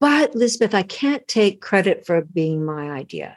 But Lizbeth, I can't take credit for being my idea.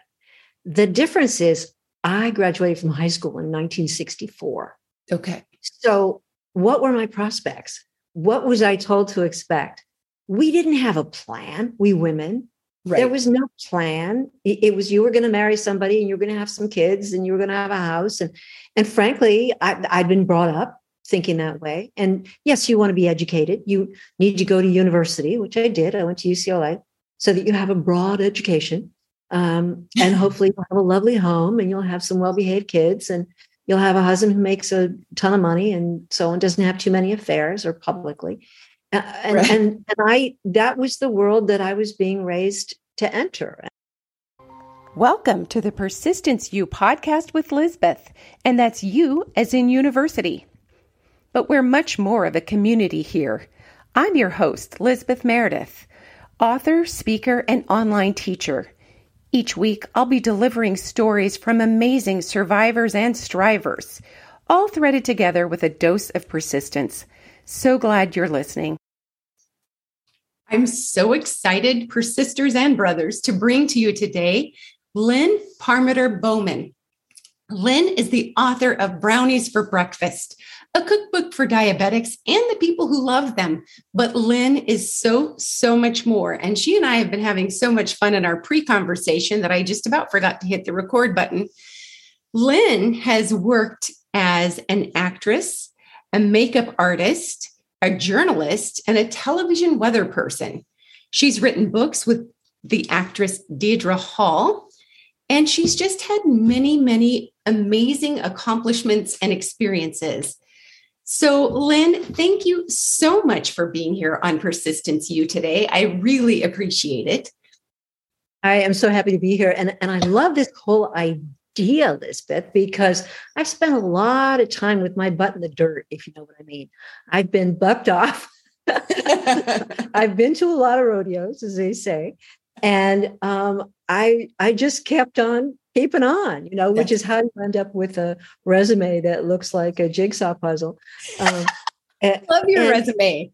The difference is I graduated from high school in 1964. Okay. So, what were my prospects? What was I told to expect? We didn't have a plan, we women. Right. There was no plan. It, was you were going to marry somebody and you were going to have some kids and you were going to have a house. And and frankly, I, I'd been brought up thinking that way. And yes, you want to be educated. You need to go to university, which I did. I went to UCLA so that you have a broad education. Um, and hopefully you'll have a lovely home and you'll have some well-behaved kids and you'll have a husband who makes a ton of money and so on doesn't have too many affairs or publicly uh, and, right. and, and I that was the world that I was being raised to enter. Welcome to the Persistence U podcast with Lizbeth, and that's you as in university. But we're much more of a community here. I'm your host, Lizbeth Meredith, author, speaker, and online teacher. Each week, I'll be delivering stories from amazing survivors and strivers, all threaded together with a dose of persistence. So glad you're listening. I'm so excited, persisters and brothers, to bring to you today Lynne Parmiter Bowman. Lynne is the author of Brownies for Breakfast, a cookbook for diabetics and the people who love them. But Lynne is so, so much more. And she and I have been having so much fun in our pre conversation that I just about forgot to hit the record button. Lynne has worked as an actress, a makeup artist, a journalist, and a television weather person. She's written books with the actress Deidre Hall, and she's just had many, many amazing accomplishments and experiences. So, Lynne, thank you so much for being here on Persistence U today. I really appreciate it. I am so happy to be here. And, and I love this whole idea Lizbeth, because I've spent a lot of time with my butt in the dirt, if you know what I mean. I've been bucked off. I've been to a lot of rodeos, as they say. And um, I I just kept on keeping on, you know, which is how you end up with a resume that looks like a jigsaw puzzle. Um, and, Love your and, resume.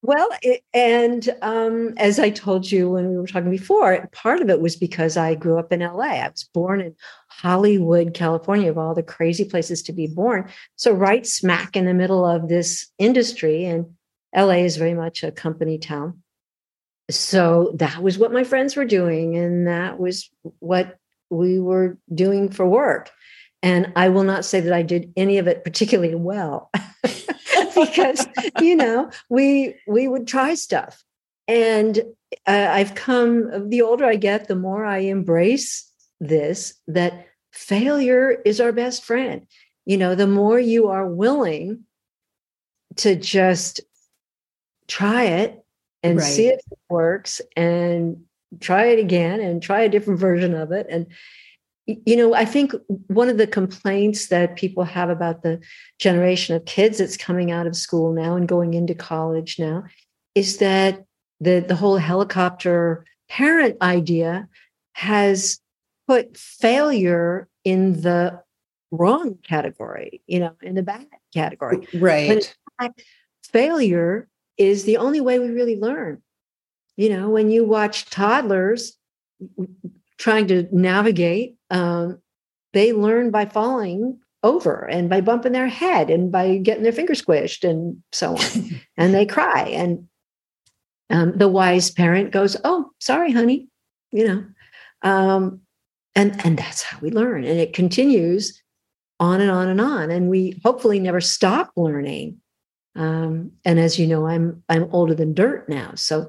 Well, it, and um, as I told you when we were talking before, part of it was because I grew up in LA. I was born in Hollywood, California, of all the crazy places to be born. So, right smack in the middle of this industry, and LA is very much a company town. So, that was what my friends were doing, and that was what we were doing for work. And I will not say that I did any of it particularly well. because you know we we would try stuff and uh, i've come the older i get the more i embrace this that failure is our best friend you know the more you are willing to just try it and right. see if it works and try it again and try a different version of it and you know, I think one of the complaints that people have about the generation of kids that's coming out of school now and going into college now is that the, the whole helicopter parent idea has put failure in the wrong category, you know, in the bad category. Right. Fact, failure is the only way we really learn. You know, when you watch toddlers trying to navigate um, they learn by falling over and by bumping their head and by getting their finger squished and so on. and they cry. And um, the wise parent goes, Oh, sorry, honey, you know. Um, and, and that's how we learn. And it continues on and on and on. And we hopefully never stop learning. Um, and as you know, I'm I'm older than dirt now. So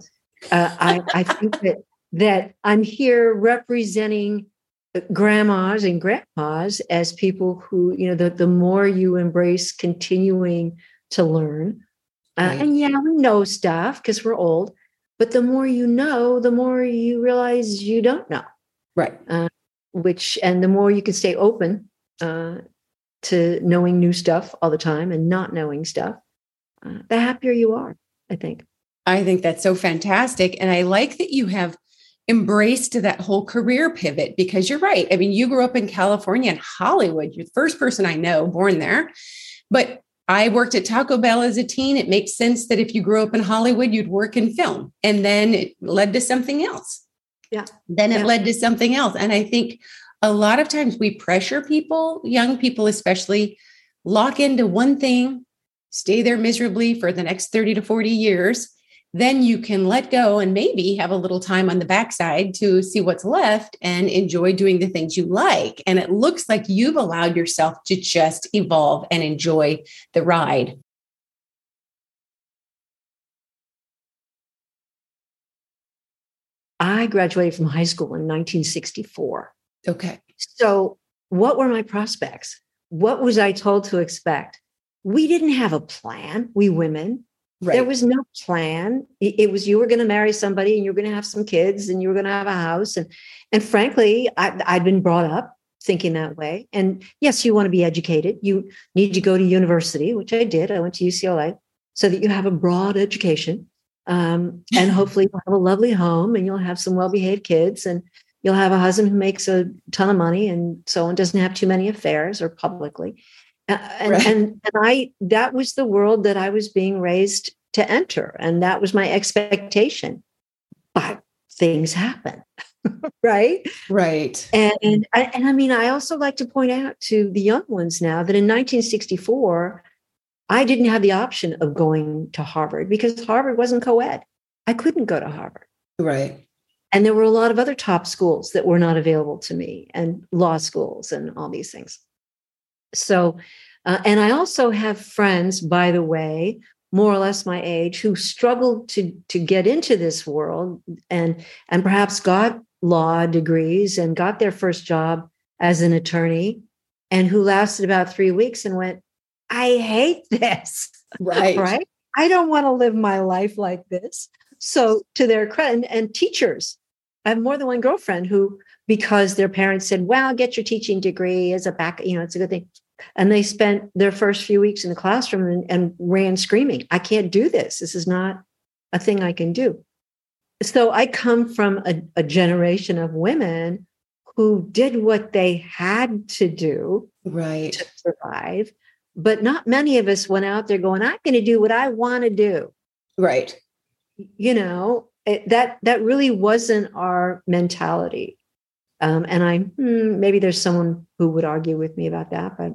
uh, I, I think that that I'm here representing grandmas and grandpas as people who you know the, the more you embrace continuing to learn. Uh, right. and yeah we know stuff because we're old but the more you know the more you realize you don't know. Right. Uh, which and the more you can stay open uh, to knowing new stuff all the time and not knowing stuff uh, the happier you are i think i think that's so fantastic and i like that you have embraced that whole career pivot because you're right. I mean, you grew up in California and Hollywood. You're the first person I know born there. But I worked at Taco Bell as a teen. It makes sense that if you grew up in Hollywood, you'd work in film. And then it led to something else. Yeah. Then it Yeah. led to something else. And I think a lot of times we pressure people, young people especially, lock into one thing, stay there miserably for the next 30 to 40 years. Then you can let go and maybe have a little time on the backside to see what's left and enjoy doing the things you like. And it looks like you've allowed yourself to just evolve and enjoy the ride. I graduated from high school in 1964. Okay. So, what were my prospects? What was I told to expect? We didn't have a plan, we women. Right. There was no plan. It, was you were going to marry somebody and you were going to have some kids and you were going to have a house. And and frankly, I, I'd been brought up thinking that way. And yes, you want to be educated. You need to go to university, which I did. I went to UCLA so that you have a broad education. Um, and hopefully you'll have a lovely home and you'll have some well-behaved kids and you'll have a husband who makes a ton of money and so on doesn't have too many affairs or publicly Uh, and, Right. and and i that was the world that i was being raised to enter and that was my expectation but things happen right right. and I- and i mean i also like to point out to the young ones now that in 1964 i didn't have the option of going to harvard because harvard wasn't co-ed i couldn't go to harvard Right. and there were a lot of other top schools that were not available to me and law schools and all these things so uh, and i also have friends by the way more or less my age who struggled to to get into this world and and perhaps got law degrees and got their first job as an attorney and who lasted about three weeks and went i hate this Right. right? I don't want to live my life like this. So, to their credit, and, and teachers, I have more than one girlfriend who, because their parents said, "Well, get your teaching degree as a back, you know, it's a good thing," and they spent their first few weeks in the classroom and, and ran screaming, "I can't do this. This is not a thing I can do." So, I come from a, a generation of women who did what they had to do Right. to survive. But not many of us went out there going, I'm going to do what I want to do. Right. You know, it, that that really wasn't our mentality. Um, and I hmm, maybe there's someone who would argue with me about that, but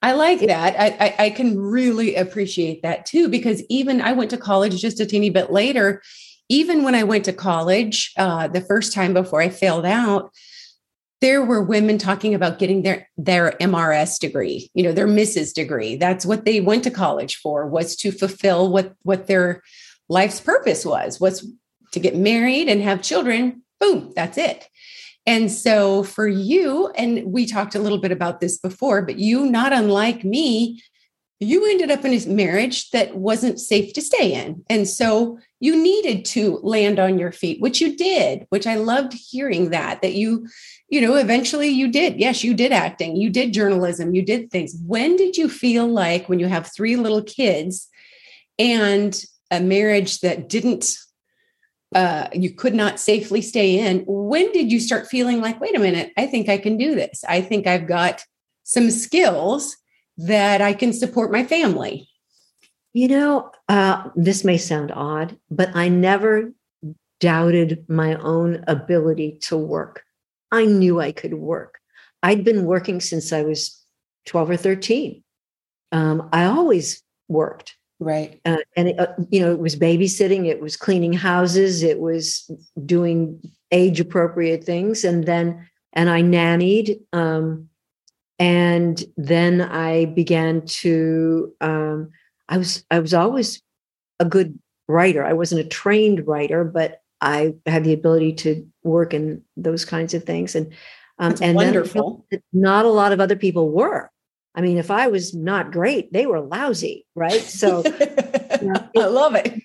I like that. I, I, I can really appreciate that too, because even I went to college just a teeny bit later. Even when I went to college, uh, the first time before I failed out, there were women talking about getting their their MRS degree, you know, their Mrs. degree. That's what they went to college for, was to fulfill what what their life's purpose was, was to get married and have children. Boom, that's it. And so for you, and we talked a little bit about this before, but you, not unlike me, you ended up in a marriage that wasn't safe to stay in. And so you needed to land on your feet, which you did, which I loved hearing that, that you, you know, eventually you did. Yes, you did acting, you did journalism, you did things. When did you feel like when you have three little kids and a marriage that didn't uh, you could not safely stay in. When did you start feeling like, wait a minute, I think I can do this? I think I've got some skills that I can support my family. you know, uh, this may sound odd, but I never doubted my own ability to work. I knew I could work. I'd been working since I was 12 or 13. Um, I always worked. Right. uh, and it, uh, you know it was babysitting it was cleaning houses it was doing age appropriate things and then and i nannied um, and then i began to um, i was i was always a good writer i wasn't a trained writer but i had the ability to work in those kinds of things and um, That's and wonderful. that not a lot of other people were i mean if i was not great they were lousy right so I love it.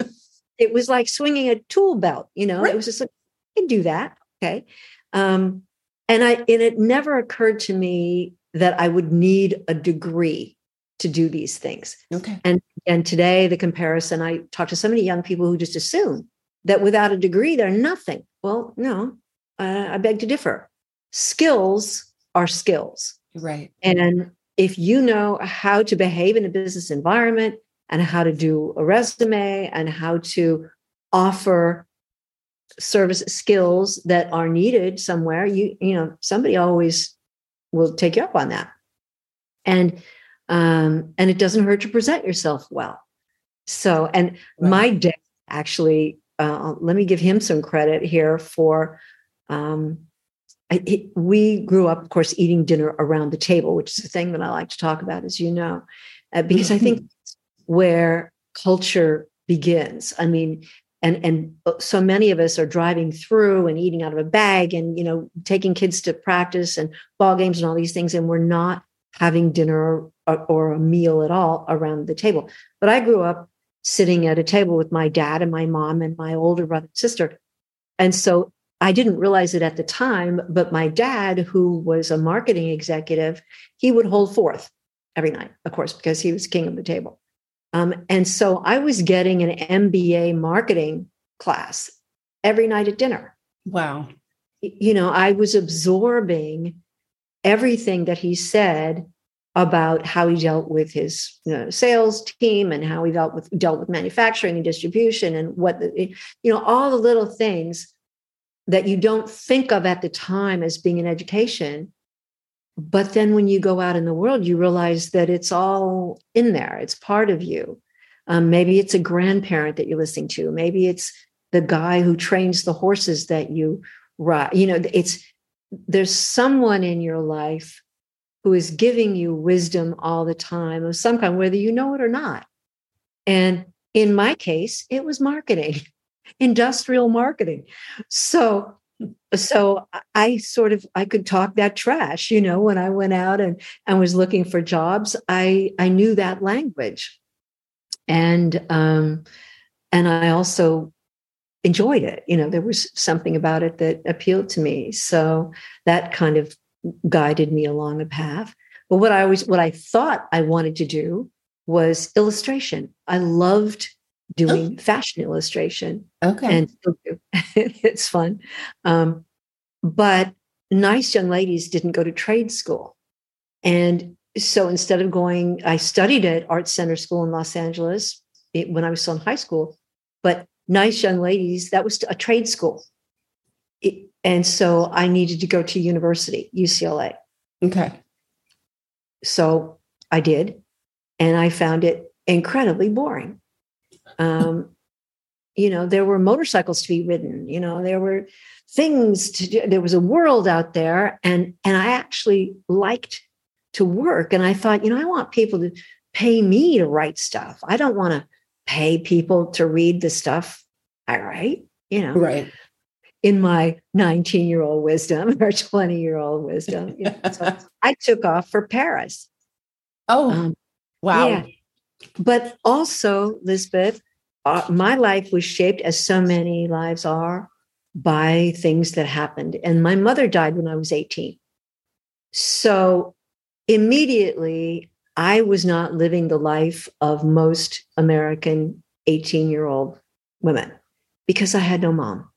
it was like swinging a tool belt you know Right. it was just like i can do that okay um and i and it never occurred to me that i would need a degree to do these things Okay. and today the comparison i talk to so many young people who just assume that without a degree they're nothing well no uh, i beg to differ skills are skills Right. and if you know how to behave in a business environment and how to do a resume and how to offer service skills that are needed somewhere you you know somebody always will take you up on that and um and it doesn't hurt to present yourself well so and right. my dad actually uh, let me give him some credit here for um I, it, we grew up of course eating dinner around the table which is the thing that i like to talk about as you know uh, because i think mm-hmm. where culture begins. I mean and and so many of us are driving through and eating out of a bag and you know taking kids to practice and ball games and all these things and we're not having dinner or, or, a meal at all around the table. But i grew up sitting at a table with my dad and my mom and my older brother and sister. And so i didn't realize it at the time but my dad who was a marketing executive he would hold forth every night of course because he was king of the table um, and so I was getting an MBA marketing class every night at dinner. Wow. You know, I was absorbing everything that he said about how he dealt with his you know, sales team and how he dealt with dealt with manufacturing and distribution and what the, you know all the little things that you don't think of at the time as being an education but then when you go out in the world, you realize that it's all in there, it's part of you. Um, maybe it's a grandparent that you're listening to, maybe it's the guy who trains the horses that you ride. You know, it's there's someone in your life who is giving you wisdom all the time of some kind, whether you know it or not. And in my case, it was marketing, industrial marketing. So so i sort of i could talk that trash you know when i went out and and was looking for jobs i i knew that language. And um and i also enjoyed it. You know there was something about it that appealed to me. So that kind of guided me along a path. But what i always what i thought i wanted to do was illustration. I loved doing oh. fashion illustration. Okay. And it's fun. Um, but nice young ladies didn't go to trade school. And so instead of going, I studied at Art Center School in Los Angeles when I was still in high school. But nice young ladies, that was a trade school. It, and so I needed to go to university, UCLA. Okay. So I did. And I found it incredibly boring. Um, you know, there were motorcycles to be ridden. You know, there were things to do. There was a world out there, and and I actually liked to work. And I thought, you know, I want people to pay me to write stuff. I don't want to pay people to read the stuff I write. You know, right. In my 19 year old wisdom or 20 year old wisdom. You know, so I took off for Paris. Oh, um, wow. Yeah but also, Lizbeth, uh, my life was shaped, as so many lives are, by things that happened. And my mother died when I was 18. So immediately, I was not living the life of most American 18 year old women because I had no mom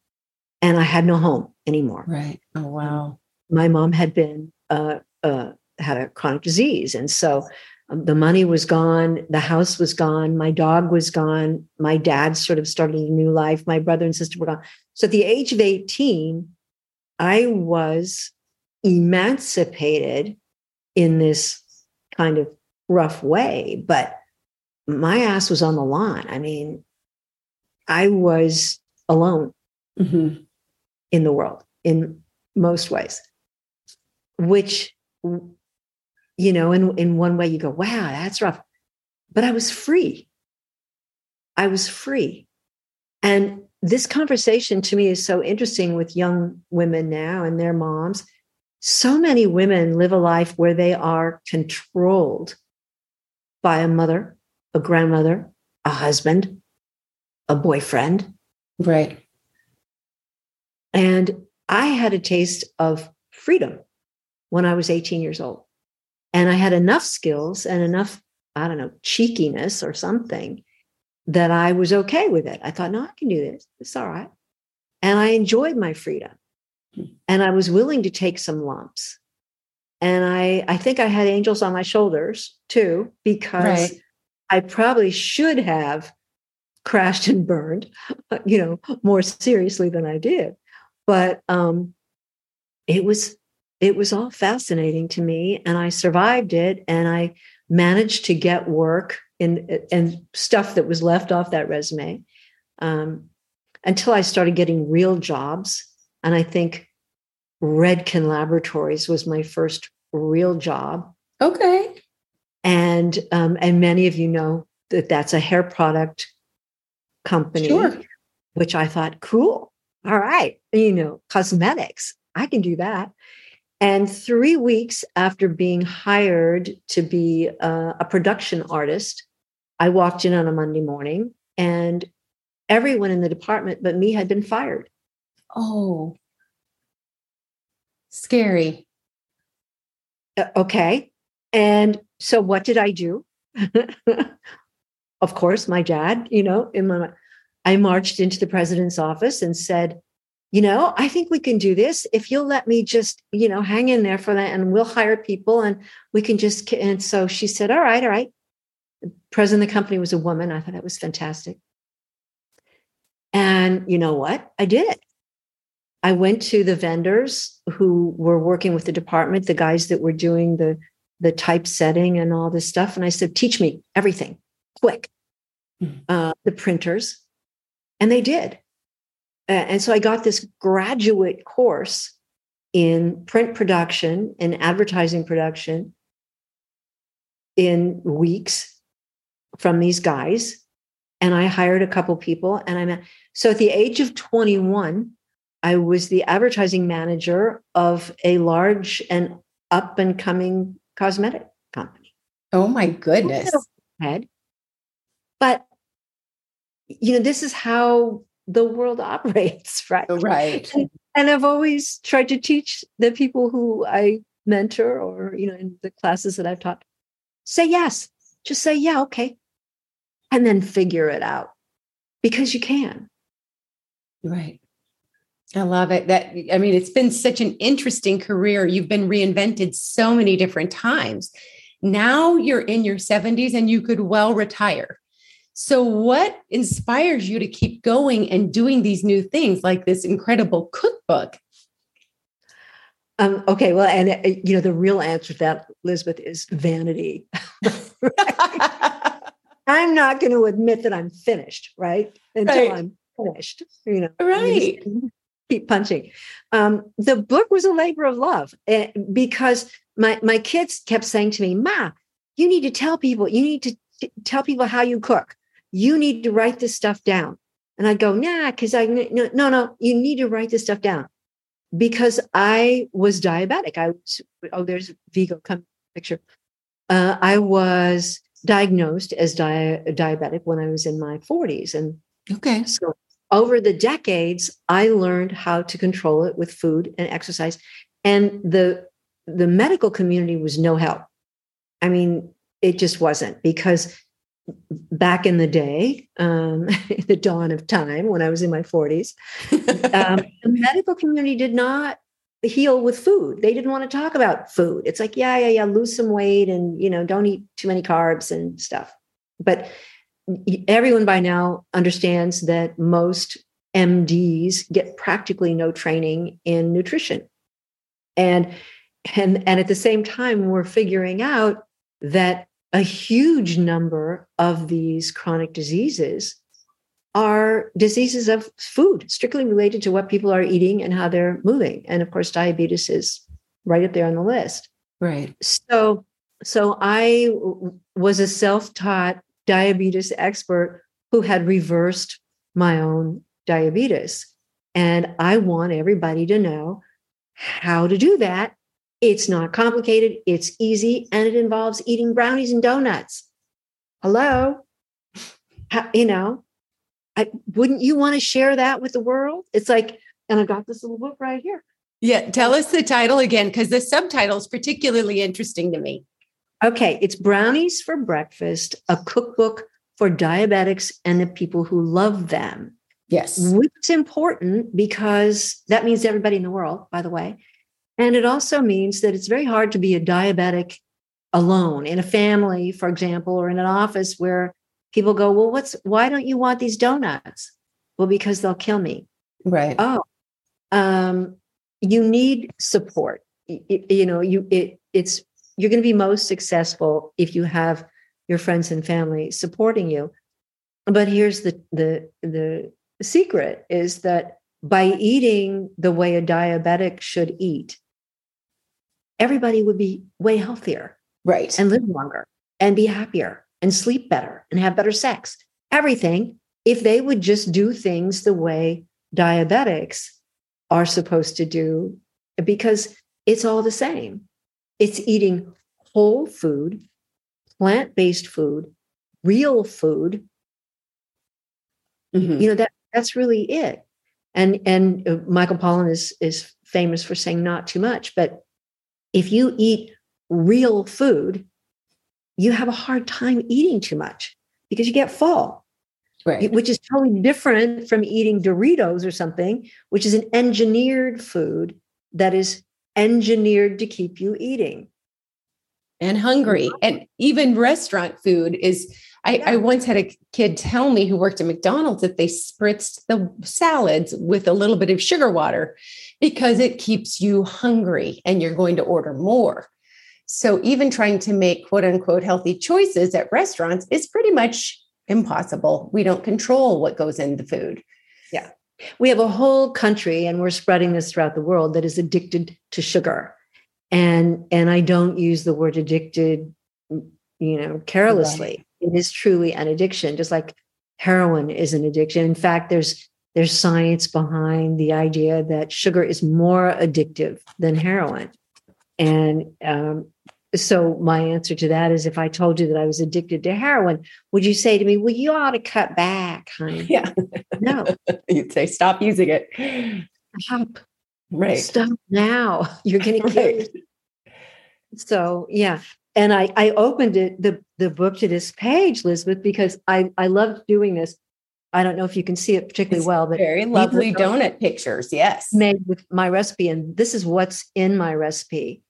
and I had no home anymore. Right. Oh, wow. My mom had been, uh, uh, had a chronic disease. And so the money was gone the house was gone my dog was gone my dad sort of started a new life my brother and sister were gone so at the age of 18 i was emancipated in this kind of rough way but my ass was on the line i mean i was alone mm-hmm. in the world in most ways which you know in, in one way you go wow that's rough. But i was free. I was free. And this conversation to me is so interesting with young women now and their moms. So many women live a life where they are controlled by a mother a grandmother a husband a boyfriend. Right. And i had a taste of freedom when i was 18 years old and I had enough skills and enough, I don't know, cheekiness or something that I was okay with it. I thought, no, I can do this. It's all right. And I enjoyed my freedom. Hmm. And I was willing to take some lumps. And I, I think I had angels on my shoulders too, because right. I probably should have crashed and burned, you know, more seriously than I did. But um, it was it was all fascinating to me, and I survived it, and I managed to get work in and stuff that was left off that resume um, until I started getting real jobs. And I think Redken Laboratories was my first real job. Okay. And um, and many of you know that that's a hair product company, sure. which I thought cool. All right, you know, cosmetics. I can do that. And three weeks after being hired to be a, a production artist, I walked in on a Monday morning and everyone in the department but me had been fired. Oh, scary. Uh, okay. And so what did I do? of course, my dad, you know, in my, I marched into the president's office and said, you know, I think we can do this if you'll let me just, you know, hang in there for that and we'll hire people and we can just. And so she said, all right, all right. The president of the company was a woman. I thought that was fantastic. And you know what? I did it. I went to the vendors who were working with the department, the guys that were doing the the typesetting and all this stuff, and I said, "Teach me everything, quick." Mm-hmm. Uh, the printers, and they did. And so I got this graduate course in print production and advertising production in weeks from these guys. And I hired a couple people, and I met. So at the age of 21, I was the advertising manager of a large and up and coming cosmetic company. Oh my goodness. Head. But you know, this is how the world operates, right? Oh, right. And, and I've always tried to teach the people who I mentor or, you know, in the classes that I've taught, say yes. Just say, yeah, okay. And then figure it out because you can. Right. I love it. That I mean, it's been such an interesting career. You've been reinvented so many different times. Now you're in your 70s and you could well retire. So, what inspires you to keep going and doing these new things like this incredible cookbook? Um, okay, well, and uh, you know, the real answer to that, Elizabeth, is vanity. I'm not going to admit that I'm finished, right? Until right. I'm finished, you know. Right keep punching. Um, the book was a labor of love eh, because my my kids kept saying to me, "Ma, you need to tell people. You need to t- tell people how you cook. You need to write this stuff down." And I go, "Nah, because I no no no. You need to write this stuff down." Because I was diabetic. I was, oh, there's Vigo come picture. Uh, I was diagnosed as di- diabetic when I was in my 40s, and okay, so over the decades, I learned how to control it with food and exercise. And the the medical community was no help. I mean, it just wasn't because back in the day, um, the dawn of time when I was in my 40s, um, the medical community did not heal with food. They didn't want to talk about food. It's like, yeah, yeah, yeah, lose some weight and, you know, don't eat too many carbs and stuff. But everyone by now understands that most MDs get practically no training in nutrition. And and and at the same time we're figuring out that a huge number of these chronic diseases are diseases of food strictly related to what people are eating and how they're moving and of course diabetes is right up there on the list right so so i was a self-taught diabetes expert who had reversed my own diabetes. And I want everybody to know how to do that. It's not complicated, it's easy, and it involves eating brownies and donuts. Hello? How, you know, I, wouldn't you want to share that with the world? It's like, and I've got this little book right here. Yeah, tell us the title again because the subtitle is particularly interesting to me. Okay, it's Brownies for Breakfast, a cookbook for diabetics and the people who love them. Yes. Which is important because that means everybody in the world, by the way. And it also means that it's very hard to be a diabetic alone in a family, for example, or in an office where people go, Well, what's why don't you want these donuts? Well, because they'll kill me. Right. Oh, um, you need support. You, you know, you it it's you're going to be most successful if you have your friends and family supporting you. But here's the the the secret is that by eating the way a diabetic should eat, everybody would be way healthier. Right. And live longer and be happier and sleep better and have better sex. Everything, if they would just do things the way diabetics are supposed to do, because it's all the same. It's eating whole food, plant based food, real food. Mm-hmm. You know, that that's really it. And and uh, Michael Pollan is is famous for saying not too much, but if you eat real food, you have a hard time eating too much because you get full. Right. Which is totally different from eating Doritos or something, which is an engineered food that is engineered to keep you eating and hungry. And even restaurant food is. I, yeah. I once had a kid tell me who worked at McDonald's that they spritzed the salads with a little bit of sugar water because it keeps you hungry and you're going to order more. So even trying to make quote unquote healthy choices at restaurants is pretty much impossible. We don't control what goes in the food. Yeah. We have a whole country and we're spreading this throughout the world that is addicted to sugar and and i don't use the word addicted you know carelessly. It is truly an addiction just like heroin is an addiction in fact there's there's science behind the idea that sugar is more addictive than heroin and um, so my answer to that is if i told you that i was addicted to heroin would you say to me well you ought to cut back honey yeah no you'd say stop using it stop Right. Stop now. You're going to kill right. So yeah. And I, I opened it, the, the book to this page, Elizabeth, because I, I love doing this. I don't know if you can see it particularly it's well, but very lovely donut pictures. Yes. Made with my recipe. And this is what's in my recipe.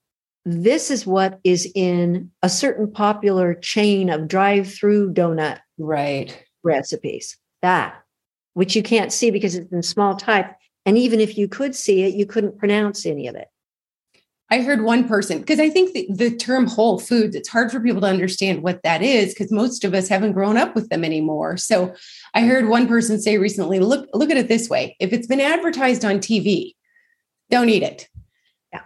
This is what is in a certain popular chain of drive-through donut right recipes. That which you can't see because it's in small type. And even if you could see it, you couldn't pronounce any of it. I heard one person because I think the, the, term whole foods, it's hard for people to understand what that is because most of us haven't grown up with them anymore. So I heard one person say recently, look, look at it this way. If it's been advertised on TV, don't eat it. Yeah.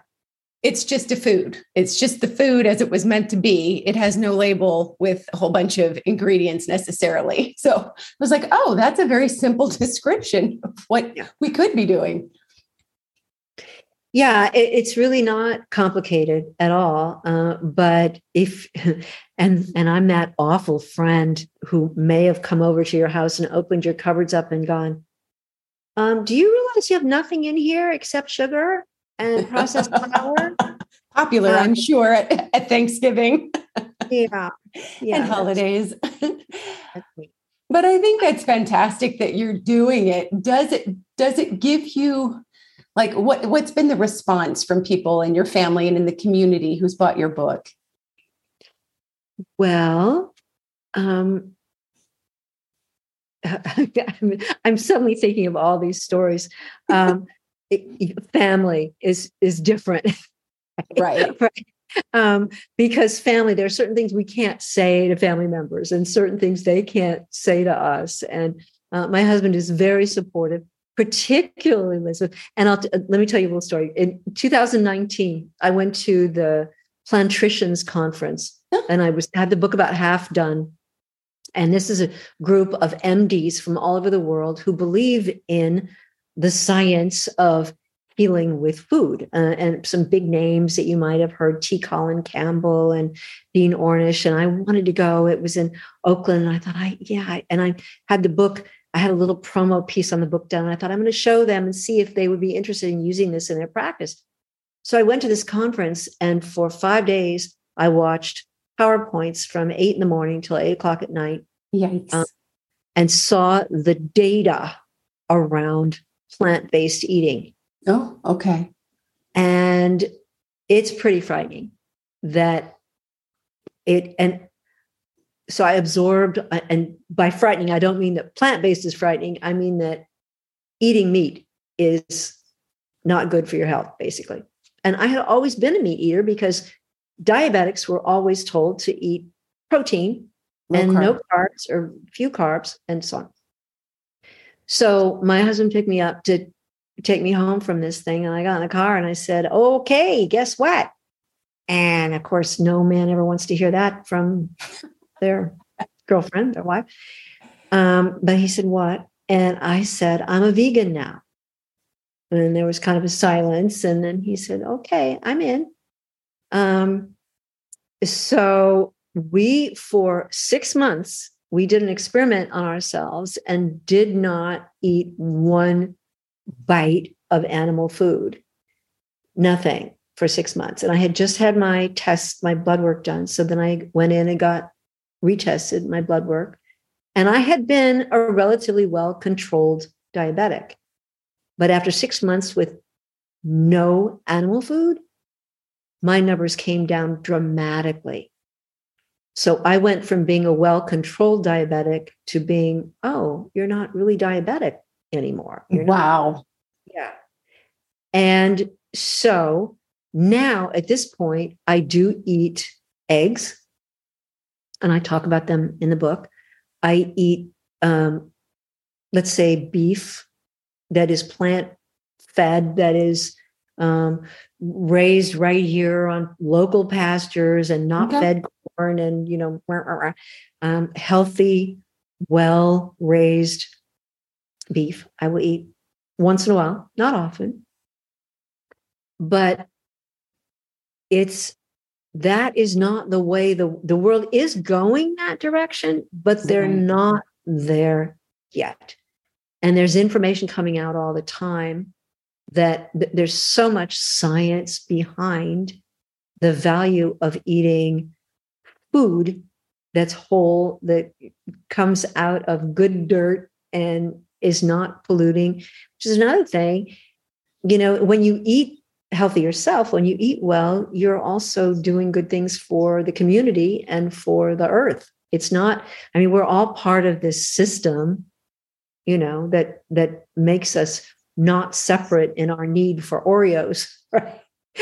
It's just a food. It's just the food as it was meant to be. It has no label with a whole bunch of ingredients necessarily. So I was like, oh, that's a very simple description of what yeah. we could be doing. Yeah, it, it's really not complicated at all. Uh, but if and and I'm that awful friend who may have come over to your house and opened your cupboards up and gone, um, do you realize you have nothing in here except sugar and processed flour? Popular, um, I'm sure, at, at Thanksgiving. yeah, yeah, and holidays. but I think that's fantastic that you're doing it. Does it does it give you like what what's been the response from people in your family and in the community who's bought your book? Well um I'm, suddenly thinking of all these stories. Um it, family is is different. Right. Right. Um, because family there are certain things we can't say to family members and certain things they can't say to us. And uh, my husband is very supportive particularly Elizabeth. And I'll t- let me tell you a little story. In 2019, I went to the Plantricians Conference, and I was had the book about half done. And this is a group of MDs from all over the world who believe in the science of healing with food. Uh, and some big names that you might have heard T. Colin Campbell and Dean Ornish. And I wanted to go. It was in Oakland. And I thought, I, yeah. And I had the book I had a little promo piece on the book done. And I thought I'm going to show them and see if they would be interested in using this in their practice. So I went to this conference, and for five days, I watched PowerPoints from eight in the morning till eight o'clock at night. Yikes. Um, and saw the data around plant based eating. Oh, okay. And it's pretty frightening that it, and so I absorbed, uh, and by frightening, I don't mean that plant based is frightening. I mean that eating meat is not good for your health, basically. And I had always been a meat eater because diabetics were always told to eat protein Low and carb. no carbs or few carbs and so on. So my husband picked me up to take me home from this thing. And I got in the car and I said, okay, guess what? And of course, no man ever wants to hear that from their girlfriend, their wife. Um, but he said, what? And I said, I'm a vegan now. And there was kind of a silence. And then he said, okay, I'm in. Um, so we, for six months, we did an experiment on ourselves and did not eat one bite of animal food. Nothing for six months. And I had just had my test, my blood work done. So then I went in and got retested my blood work. And I had been a relatively well controlled diabetic. But after six months with no animal food, my numbers came down dramatically. So I went from being a well controlled diabetic to being, oh, you're not really diabetic anymore. You're wow. Not, yeah. And so now at this point, I do eat eggs, and I talk about them in the book. I eat, um, let's say, beef that is plant fed, that is um, raised right here on local pastures and not okay. fed corn and, you know, um, healthy, well raised beef. I will eat once in a while, not often. But it's that is not the way the, the world is going that direction, but they're mm-hmm. not there yet. And there's information coming out all the time that th- there's so much science behind the value of eating food that's whole, that comes out of good dirt and is not polluting, which is another thing. You know, when you eat healthy yourself, when you eat well, you're also doing good things for the community and for the earth. It's not, I mean, we're all part of this system, you know, that that makes us not separate in our need for Oreos, right?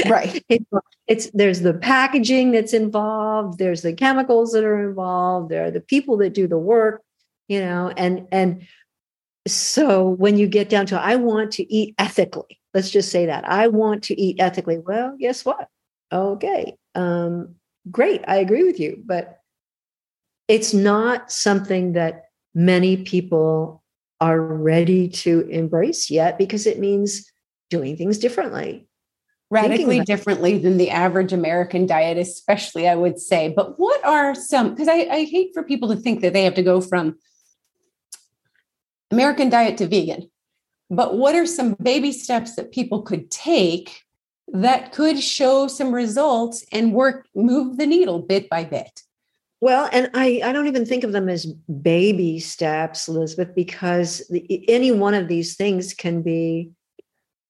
Right. it's there's the packaging that's involved, there's the chemicals that are involved, there are the people that do the work, you know, and and so when you get down to I want to eat ethically, let's just say that I want to eat ethically. Well, guess what? Okay. Um, great. I agree with you, but it's not something that many people are ready to embrace yet because it means doing things differently. Radically differently than the average American diet, especially, I would say. But what are some, because I, I hate for people to think that they have to go from American diet to vegan. But what are some baby steps that people could take that could show some results and work, move the needle bit by bit? Well, and I, I don't even think of them as baby steps, Elizabeth, because the, any one of these things can be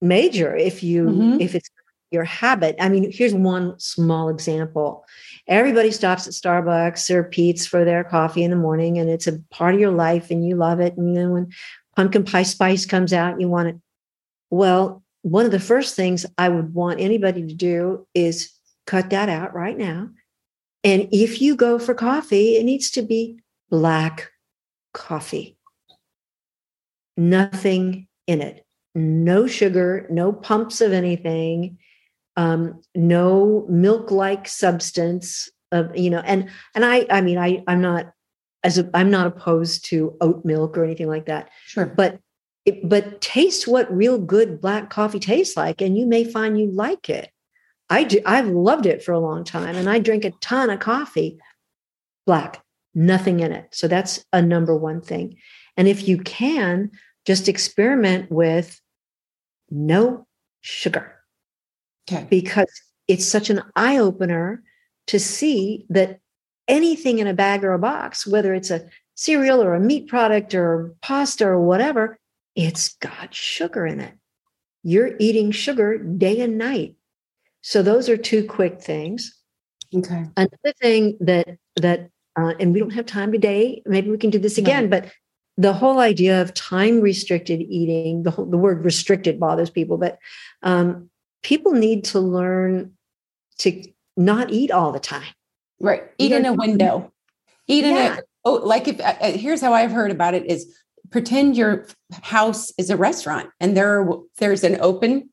major if you mm-hmm. if it's your habit. I mean, here's one small example. Everybody stops at Starbucks or Peet's for their coffee in the morning, and it's a part of your life, and you love it. And then when pumpkin pie spice comes out, you want it. Well, one of the first things I would want anybody to do is cut that out right now and if you go for coffee, it needs to be black coffee. Nothing in it. No sugar, no pumps of anything, um, no milk-like substance of, you know, and and I I mean I I'm not as I'm not opposed to oat milk or anything like that. Sure. But it, but taste what real good black coffee tastes like and you may find you like it. I do, I've loved it for a long time and I drink a ton of coffee, black, nothing in it. So that's a number one thing. And if you can, just experiment with no sugar. Okay. Because it's such an eye opener to see that anything in a bag or a box, whether it's a cereal or a meat product or pasta or whatever, it's got sugar in it. you're eating sugar day and night. So those are two quick things. Okay. Another thing that that uh, and we don't have time today. Maybe we can do this again, but the whole idea of time restricted eating, the whole, the word restricted bothers people, but um, people need to learn to not eat all the time. Right. Eat in a window. Eat in a oh, like if uh, uh, here's how I've heard about it is pretend your house is a restaurant and there there's an open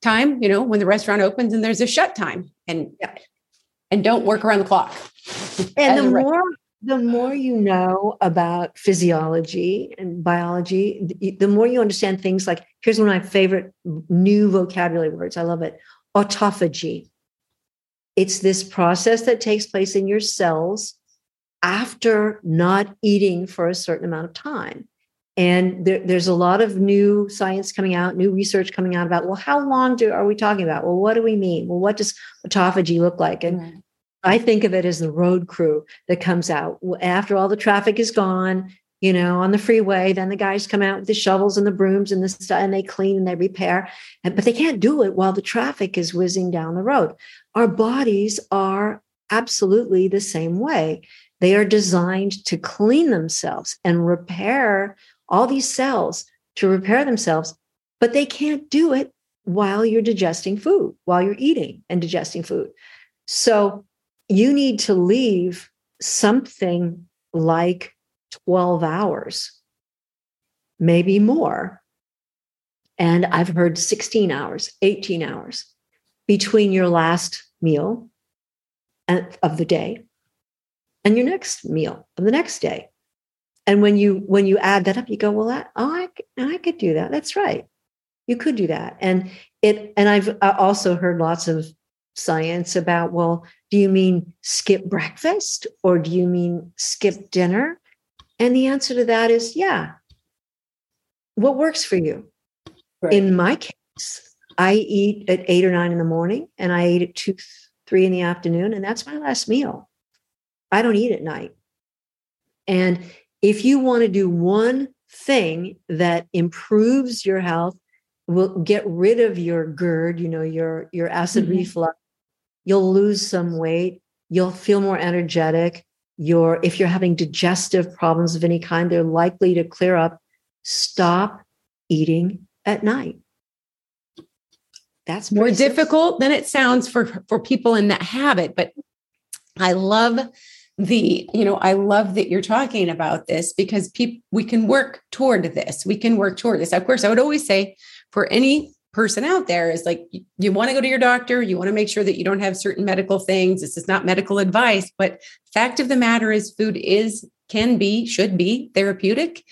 time, you know, when the restaurant opens and there's a shut time and yeah. and don't work around the clock. And the more the more you know about physiology and biology, the more you understand things like here's one of my favorite new vocabulary words. I love it. Autophagy. It's this process that takes place in your cells after not eating for a certain amount of time. And there, there's a lot of new science coming out, new research coming out about, well, how long do are we talking about? Well, what do we mean? Well, what does autophagy look like? And right. I think of it as the road crew that comes out after all the traffic is gone, you know, on the freeway. Then the guys come out with the shovels and the brooms and the stuff, and they clean and they repair. But they can't do it while the traffic is whizzing down the road. Our bodies are absolutely the same way. They are designed to clean themselves and repair all these cells to repair themselves, but they can't do it while you're digesting food, while you're eating and digesting food. So you need to leave something like 12 hours, maybe more. And I've heard 16 hours, 18 hours between your last meal of the day and your next meal of the next day. And when you when you add that up, you go, well, that oh, I, I could do that. That's right. You could do that. And it and I've also heard lots of science about, well, do you mean skip breakfast or do you mean skip dinner? And the answer to that is yeah. What works for you? Right. In my case, I eat at eight or nine in the morning and I eat at two, three in the afternoon, and that's my last meal. I don't eat at night. And if you want to do one thing that improves your health, will get rid of your GERD, you know, your your acid mm-hmm. reflux, you'll lose some weight, you'll feel more energetic. Your if you're having digestive problems of any kind, they're likely to clear up. Stop eating at night. That's more difficult than it sounds for for people in that habit, but I love the you know i love that you're talking about this because people we can work toward this. We can work toward this. Of course i would always say for any person out there is like you, you want to go to your doctor you want to make sure that you don't have certain medical things. This is not medical advice but fact of the matter is food is can be should be therapeutic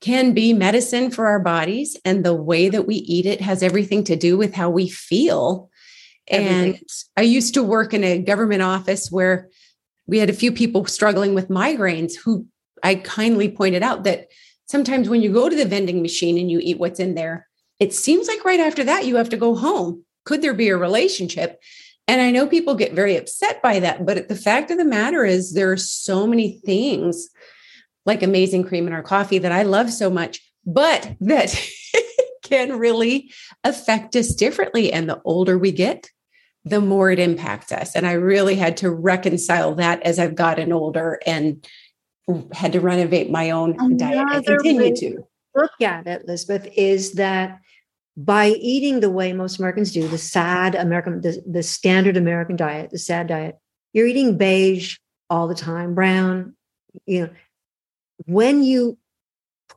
can be medicine for our bodies and the way that we eat it has everything to do with how we feel everything. and i used to work in a government office where we had a few people struggling with migraines who I kindly pointed out that sometimes when you go to the vending machine and you eat what's in there, it seems like right after that you have to go home. Could there be a relationship? And I know people get very upset by that, but the fact of the matter is there are so many things like amazing cream in our coffee that I love so much, but that can really affect us differently. And the older we get, the more it impacts us. And I really had to reconcile that as I've gotten older and had to renovate my own Another diet and continue to. Look at it, Lizbeth, is that by eating the way most Americans do, the sad American, the, the standard American diet, the sad diet, you're eating beige all the time, brown, you know. When you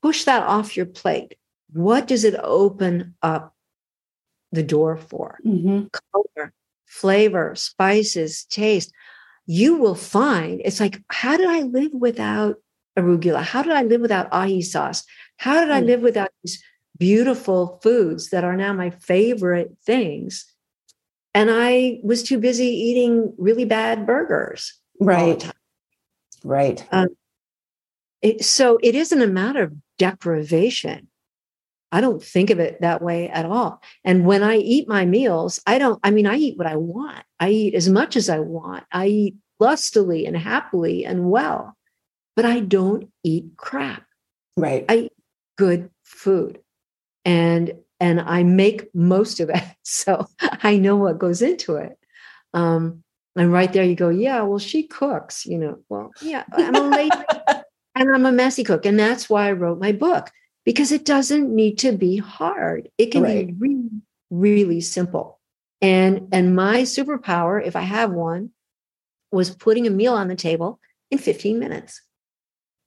push that off your plate, what does it open up the door for? Mm-hmm. Color, flavor, spices, taste, you will find it's like, how did I live without arugula? How did I live without ahi sauce? How did I hmm. live without these beautiful foods that are now my favorite things? And I was too busy eating really bad burgers. Right. Right. Um, it, so it isn't a matter of deprivation. I don't think of it that way at all. And when I eat my meals, I don't, I mean, I eat what I want. I eat as much as I want. I eat lustily and happily and well, but I don't eat crap. Right. I eat good food. And and I make most of it. So I know what goes into it. Um, and right there you go, yeah, well, she cooks, you know. Well, yeah, I'm a lady and I'm a messy cook. And that's why I wrote my book, because it doesn't need to be hard. It can right. be really, really simple. And and my superpower, if I have one, was putting a meal on the table in 15 minutes.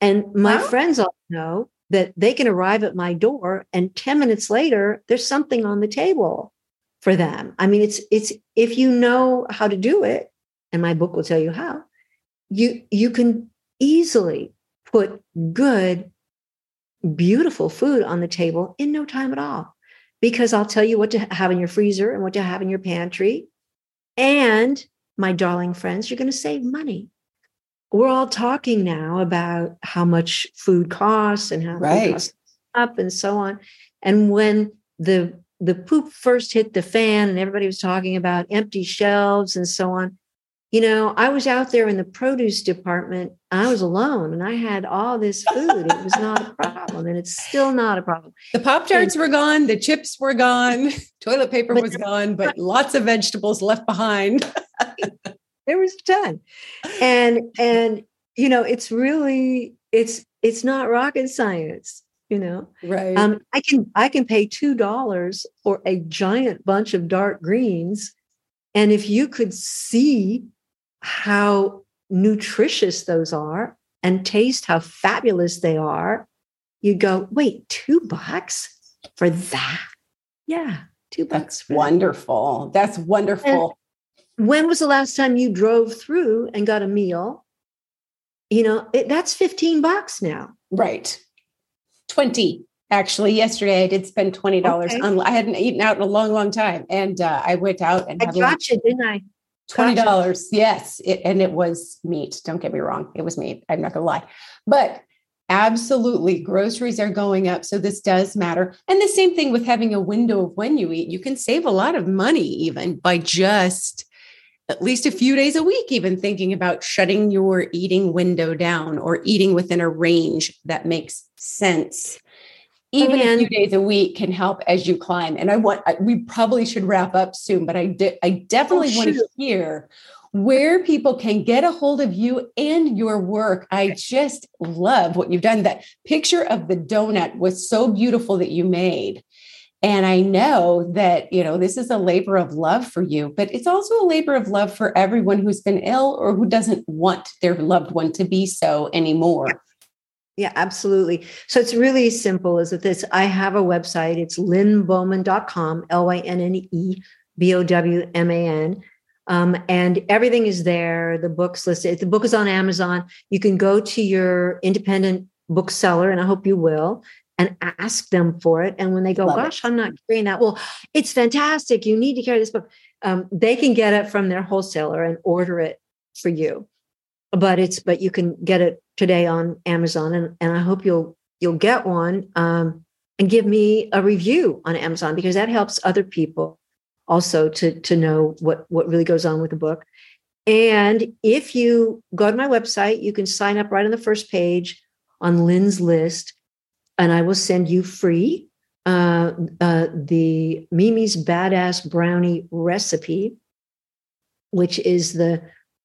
And my wow. friends all know that they can arrive at my door and 10 minutes later there's something on the table for them. I mean it's it's if you know how to do it and my book will tell you how you you can easily put good beautiful food on the table in no time at all because I'll tell you what to have in your freezer and what to have in your pantry and my darling friends you're going to save money we're all talking now about how much food costs and how right. food costs up and so on. And when the the poop first hit the fan and everybody was talking about empty shelves and so on, you know, I was out there in the produce department. I was alone and I had all this food. It was not a problem. And it's still not a problem. The Pop Tarts were gone, the chips were gone, toilet paper was gone, but lots of vegetables left behind. there was a ton and and you know it's really it's it's not rocket science you know right um i can i can pay two dollars for a giant bunch of dark greens and if you could see how nutritious those are and taste how fabulous they are you go wait two bucks for that yeah two bucks that's wonderful that. that's wonderful when was the last time you drove through and got a meal? You know, it, that's 15 bucks now. Right. 20 actually yesterday i did spend $20 okay. on i hadn't eaten out in a long long time and uh, i went out and i got lunch. you didn't i $20 yes it, and it was meat. Don't get me wrong it was meat i'm not gonna lie. But absolutely groceries are going up so this does matter. And the same thing with having a window of when you eat. You can save a lot of money even by just at least a few days a week, even thinking about shutting your eating window down or eating within a range that makes sense. Even and, a few days a week can help as you climb. And I want, we probably should wrap up soon, but I, de- I definitely oh, want to hear where people can get a hold of you and your work. I just love what you've done. That picture of the donut was so beautiful that you made. And I know that, you know, this is a labor of love for you, but it's also a labor of love for everyone who's been ill or who doesn't want their loved one to be so anymore. Yeah. Absolutely. So it's really simple as this. I have a website. It's lynnebowman.com, L Y N N E B O W M A N. Um, and everything is there. The book's listed. The book is on Amazon. You can go to your independent bookseller, and I hope you will, and ask them for it. And when they go, Love gosh, it. I'm not carrying that. Well, it's fantastic. You need to carry this book. Um, they can get it from their wholesaler and order it for you. But it's but you can get it today on Amazon, and and I hope you'll you'll get one um, and give me a review on Amazon because that helps other people also to to know what what really goes on with the book. And if you go to my website, you can sign up right on the first page on Lynne's list and I will send you free uh, uh, the Mimi's Badass Brownie recipe, which is the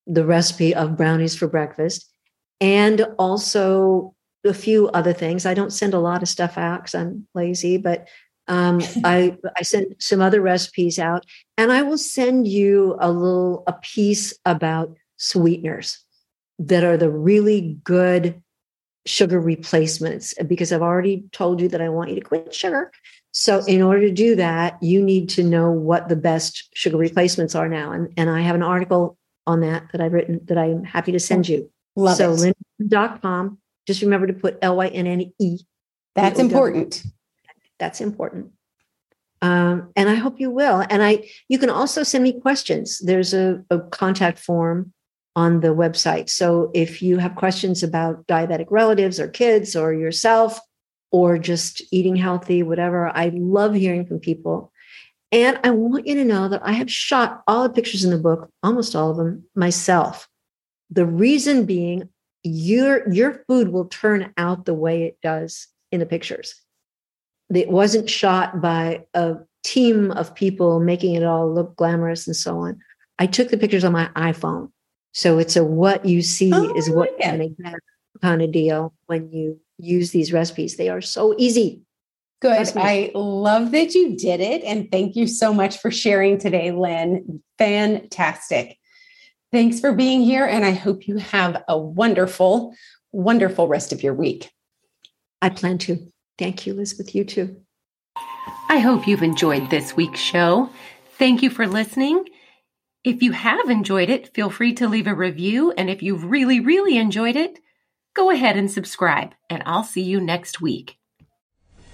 the recipe of brownies for breakfast, and also a few other things. I don't send a lot of stuff out because I'm lazy, but um, I I send some other recipes out, and I will send you a little a piece about sweeteners that are the really good sugar replacements because I've already told you that I want you to quit sugar. So in order to do that, you need to know what the best sugar replacements are now. And, and I have an article on that that I've written that I'm happy to send you. Love so it. lynn.com. Just remember to put L-Y-N-N-E. That's important. That's important. Um, and I hope you will. And I you can also send me questions. There's a, a contact form on the website. So if you have questions about diabetic relatives or kids or yourself or just eating healthy, whatever, I love hearing from people. And I want you to know that I have shot all the pictures in the book, almost all of them, myself. The reason being your your food will turn out the way it does in the pictures. it wasn't shot by a team of people making it all look glamorous and so on. I took the pictures on my iPhone. So it's a what you see Oh, is what like you're going to get kind of deal when you use these recipes. They are so easy. Good. I love that you did it. And thank you so much for sharing today, Lynne. Fantastic. Thanks for being here. And I hope you have a wonderful, wonderful rest of your week. I plan to. Thank you, Lizbeth. You too. I hope you've enjoyed this week's show. Thank you for listening. If you have enjoyed it, feel free to leave a review. And if you've really, really enjoyed it, go ahead and subscribe. And I'll see you next week.